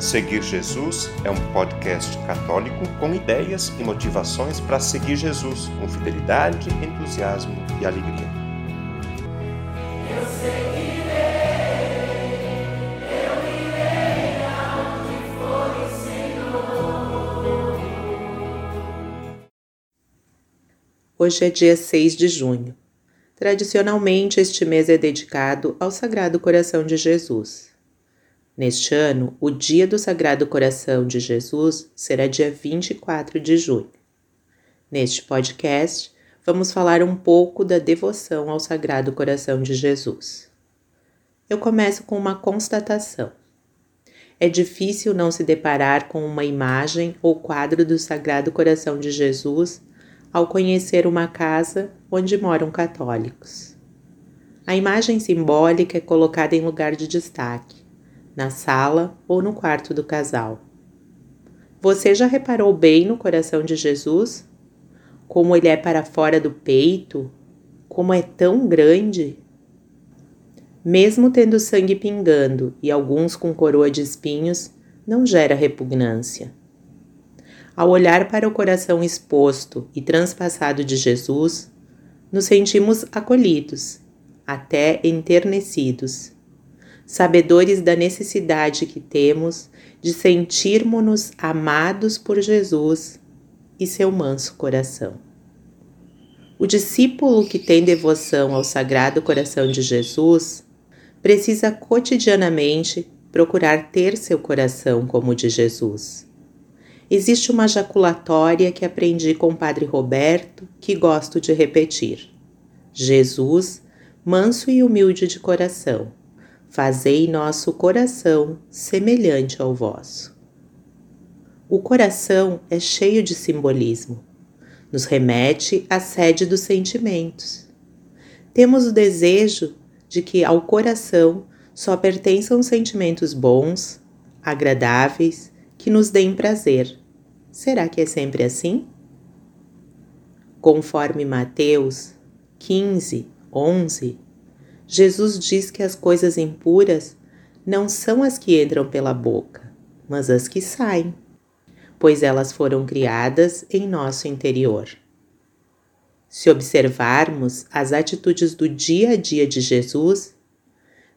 Seguir Jesus é um podcast católico com ideias e motivações para seguir Jesus com fidelidade, entusiasmo e alegria. Hoje é dia 6 de junho. Tradicionalmente, este mês é dedicado ao Sagrado Coração de Jesus. Neste ano, o Dia do Sagrado Coração de Jesus será dia 24 de junho. Neste podcast, vamos falar um pouco da devoção ao Sagrado Coração de Jesus. Eu começo com uma constatação. É difícil não se deparar com uma imagem ou quadro do Sagrado Coração de Jesus ao conhecer uma casa onde moram católicos. A imagem simbólica é colocada em lugar de destaque na sala ou no quarto do casal. Você já reparou bem no coração de Jesus? Como ele é para fora do peito? Como é tão grande? Mesmo tendo sangue pingando e alguns com coroa de espinhos, não gera repugnância. Ao olhar para o coração exposto e transpassado de Jesus, nos sentimos acolhidos, até enternecidos sabedores da necessidade que temos de sentirmos-nos amados por Jesus e seu manso coração. O discípulo que tem devoção ao Sagrado Coração de Jesus precisa cotidianamente procurar ter seu coração como o de Jesus. Existe uma jaculatória que aprendi com o Padre Roberto que gosto de repetir. Jesus, manso e humilde de coração, fazei nosso coração semelhante ao vosso. O coração é cheio de simbolismo, nos remete à sede dos sentimentos. Temos o desejo de que ao coração só pertençam sentimentos bons, agradáveis, que nos deem prazer. Será que é sempre assim? Conforme Mateus 15, 11, Jesus diz que as coisas impuras não são as que entram pela boca, mas as que saem, pois elas foram criadas em nosso interior. Se observarmos as atitudes do dia a dia de Jesus,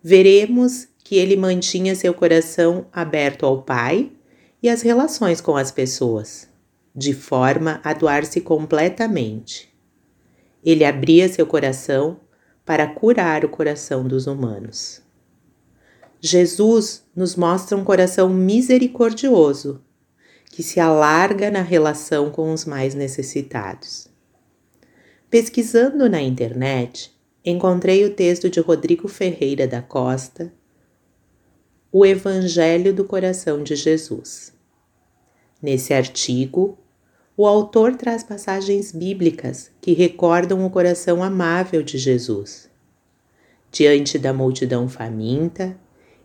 veremos que ele mantinha seu coração aberto ao Pai e às relações com as pessoas, de forma a doar-se completamente. Ele abria seu coração para curar o coração dos humanos. Jesus nos mostra um coração misericordioso que se alarga na relação com os mais necessitados. Pesquisando na internet, encontrei o texto de Rodrigo Ferreira da Costa, O Evangelho do Coração de Jesus. Nesse artigo, o autor traz passagens bíblicas que recordam o coração amável de Jesus. Diante da multidão faminta,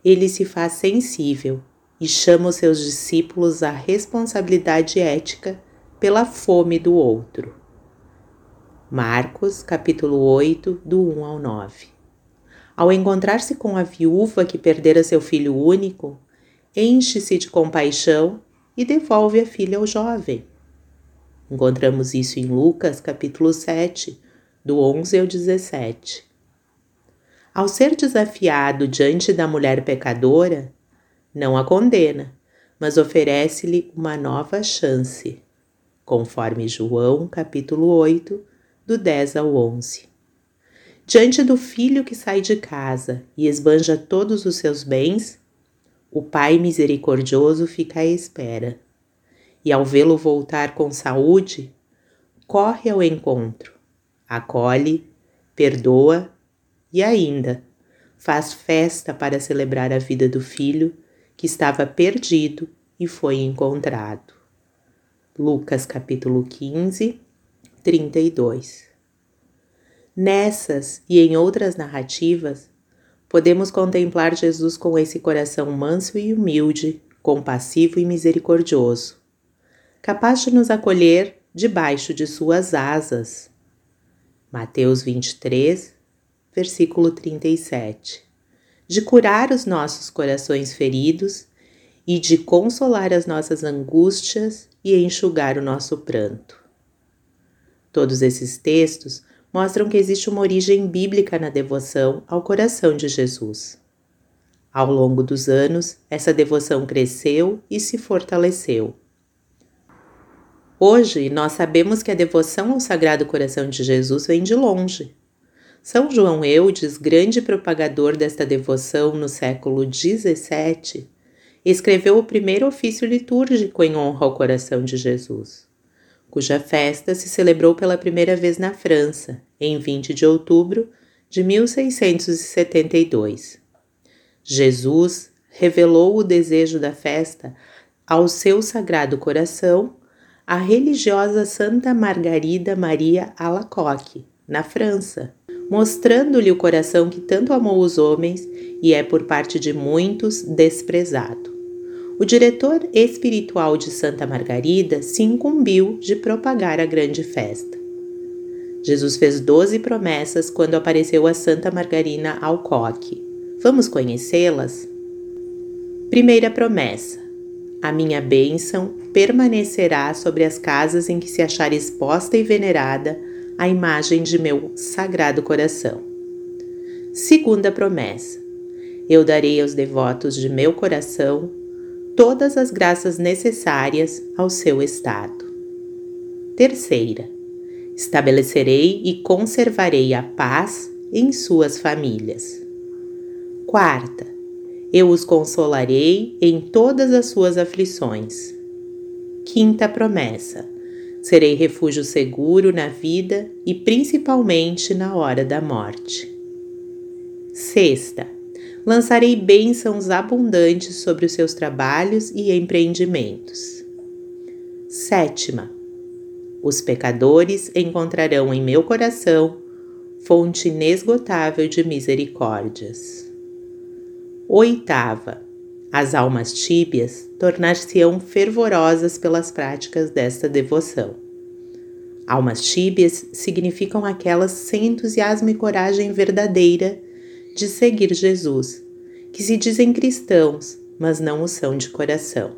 ele se faz sensível e chama os seus discípulos à responsabilidade ética pela fome do outro. Marcos, capítulo 8, do 1 ao 9. Ao encontrar-se com a viúva que perdera seu filho único, enche-se de compaixão e devolve a filha ao jovem. Encontramos isso em Lucas, capítulo 7, do 11 ao 17. Ao ser desafiado diante da mulher pecadora, não a condena, mas oferece-lhe uma nova chance, conforme João, capítulo 8, do 10 ao 11. Diante do filho que sai de casa e esbanja todos os seus bens, o Pai misericordioso fica à espera e, ao vê-lo voltar com saúde, corre ao encontro, acolhe, perdoa e ainda faz festa para celebrar a vida do filho que estava perdido e foi encontrado. Lucas capítulo 15, 32. Nessas e em outras narrativas, podemos contemplar Jesus com esse coração manso e humilde, compassivo e misericordioso, capaz de nos acolher debaixo de suas asas. Mateus 23, versículo 37. De curar os nossos corações feridos e de consolar as nossas angústias e enxugar o nosso pranto. Todos esses textos mostram que existe uma origem bíblica na devoção ao coração de Jesus. Ao longo dos anos, essa devoção cresceu e se fortaleceu. Hoje, nós sabemos que a devoção ao Sagrado Coração de Jesus vem de longe. São João Eudes, grande propagador desta devoção no século XVII, escreveu o primeiro ofício litúrgico em honra ao coração de Jesus cuja festa se celebrou pela primeira vez na França, em 20 de outubro de 1672. Jesus revelou o desejo da festa ao seu sagrado coração, a religiosa Santa Margarida Maria Alacoque, na França, mostrando-lhe o coração que tanto amou os homens e é por parte de muitos desprezado o diretor espiritual de Santa Margarida se incumbiu de propagar a grande festa. Jesus fez doze promessas quando apareceu a Santa Margarina Alcoque. Vamos conhecê-las? Primeira promessa: A minha bênção permanecerá sobre as casas em que se achar exposta e venerada a imagem de meu sagrado coração. Segunda promessa: Eu darei aos devotos de meu coração todas as graças necessárias ao seu estado. Terceira, estabelecerei e conservarei a paz em suas famílias. Quarta, eu os consolarei em todas as suas aflições. Quinta promessa: serei refúgio seguro na vida e principalmente na hora da morte. Sexta, lançarei bênçãos abundantes sobre os seus trabalhos e empreendimentos. Sétima, os pecadores encontrarão em meu coração fonte inesgotável de misericórdias. Oitava, as almas tíbias tornar-se-ão fervorosas pelas práticas desta devoção. Almas tíbias significam aquelas sem entusiasmo e coragem verdadeira de seguir Jesus, que se dizem cristãos, mas não o são de coração.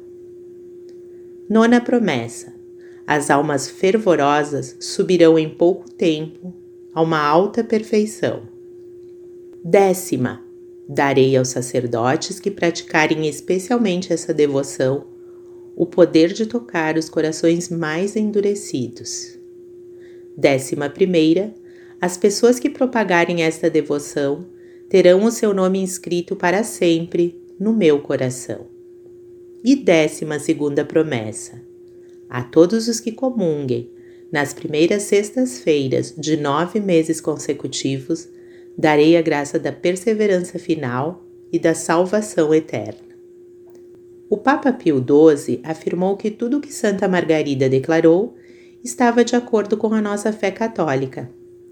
Nona promessa: as almas fervorosas subirão em pouco tempo a uma alta perfeição. Décima: darei aos sacerdotes que praticarem especialmente essa devoção o poder de tocar os corações mais endurecidos. Décima primeira: as pessoas que propagarem esta devoção terão o seu nome inscrito para sempre no meu coração. E décima segunda promessa: a todos os que comunguem nas primeiras sextas-feiras de nove meses consecutivos, darei a graça da perseverança final e da salvação eterna. O Papa Pio XII afirmou que tudo o que Santa Margarida declarou estava de acordo com a nossa fé católica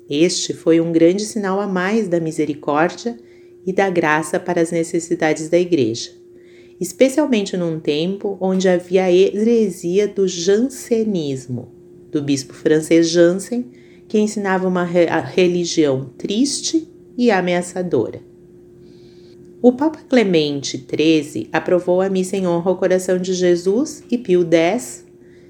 este foi um grande sinal a mais da misericórdia e da graça para as necessidades da Igreja, especialmente num tempo onde havia a heresia do jansenismo, do bispo francês Jansen, que ensinava uma religião triste e ameaçadora. O Papa Clemente XIII aprovou a missa em honra ao coração de Jesus e Pio X,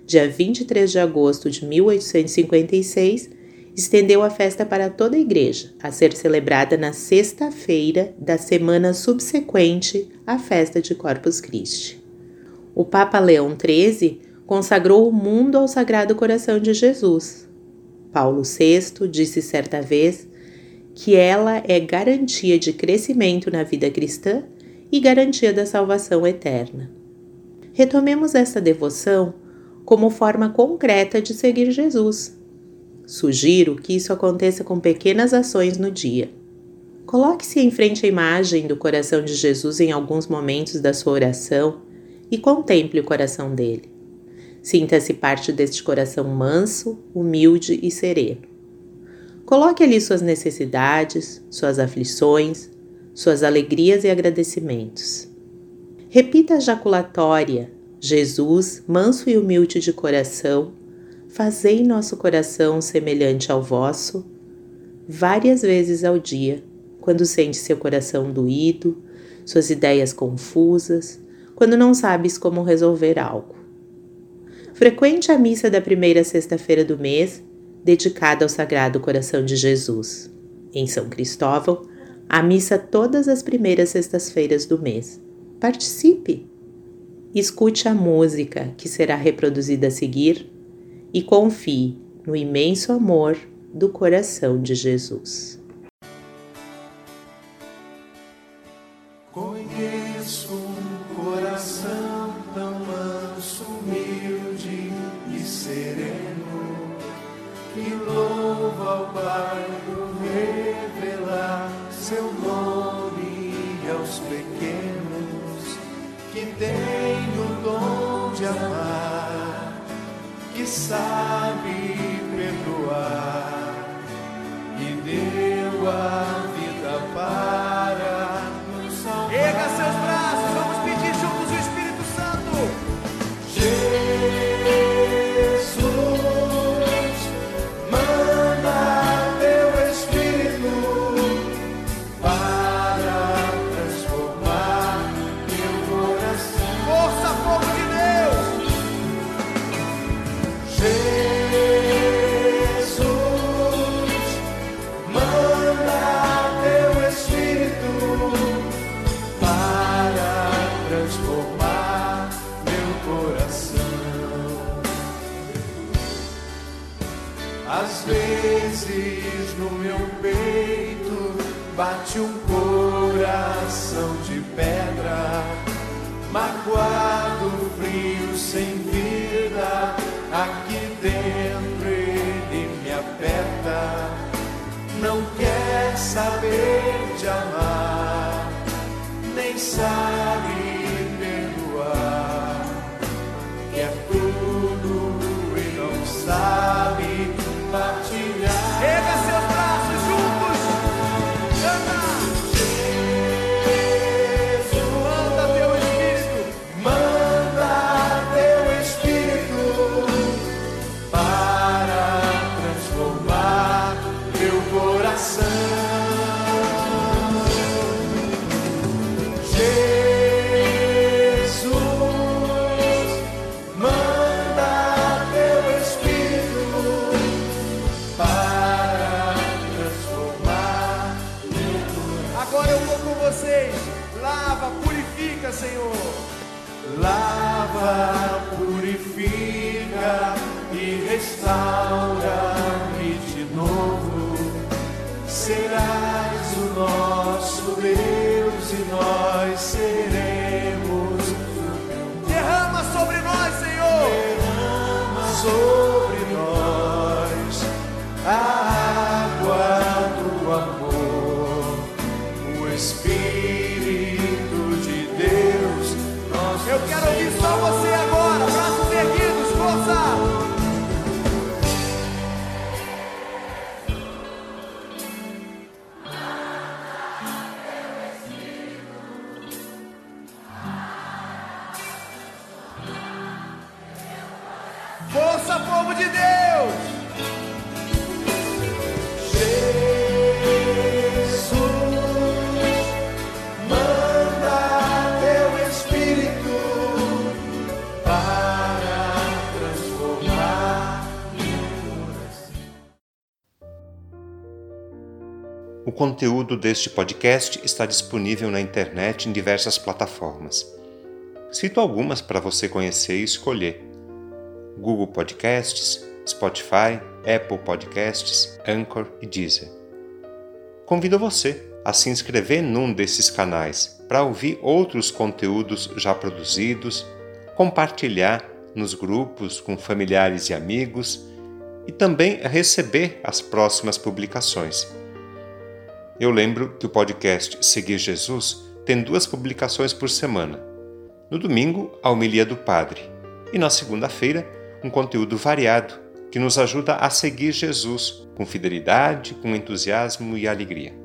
dia 23 de agosto de 1856, estendeu a festa para toda a igreja, a ser celebrada na sexta-feira da semana subsequente à festa de Corpus Christi. O Papa Leão XIII consagrou o mundo ao Sagrado Coração de Jesus. Paulo VI disse certa vez que ela é garantia de crescimento na vida cristã e garantia da salvação eterna. Retomemos esta devoção como forma concreta de seguir Jesus Sugiro que isso aconteça com pequenas ações no dia. Coloque-se em frente à imagem do coração de Jesus em alguns momentos da sua oração e contemple o coração dele. Sinta-se parte deste coração manso, humilde e sereno. Coloque ali suas necessidades, suas aflições, suas alegrias e agradecimentos. Repita a jaculatória: Jesus, manso e humilde de coração, fazei nosso coração semelhante ao vosso, várias vezes ao dia, quando sente seu coração doído, suas ideias confusas, quando não sabes como resolver algo. Frequente a missa da primeira sexta-feira do mês, dedicada ao Sagrado Coração de Jesus. Em São Cristóvão, a missa todas as primeiras sextas-feiras do mês. Participe! Escute a música que será reproduzida a seguir e confie no imenso amor do coração de Jesus. Seu nome aos pequenos, que tem o dom de amar, que sabe perdoar e deu a Às vezes no meu peito bate um coração de pedra, magoado, frio, sem vida. Aqui dentro ele me aperta, não quer saber de amar, nem sabe soul. Povo de Deus! O conteúdo deste podcast está disponível na internet em diversas plataformas. Cito algumas para você conhecer e escolher: Google Podcasts, Spotify, Apple Podcasts, Anchor e Deezer. Convido você a se inscrever num desses canais para ouvir outros conteúdos já produzidos, compartilhar nos grupos com familiares e amigos e também receber as próximas publicações. Eu lembro que o podcast Seguir Jesus tem duas publicações por semana. No domingo, a homilia do Padre, e na segunda-feira, um conteúdo variado que nos ajuda a seguir Jesus com fidelidade, com entusiasmo e alegria.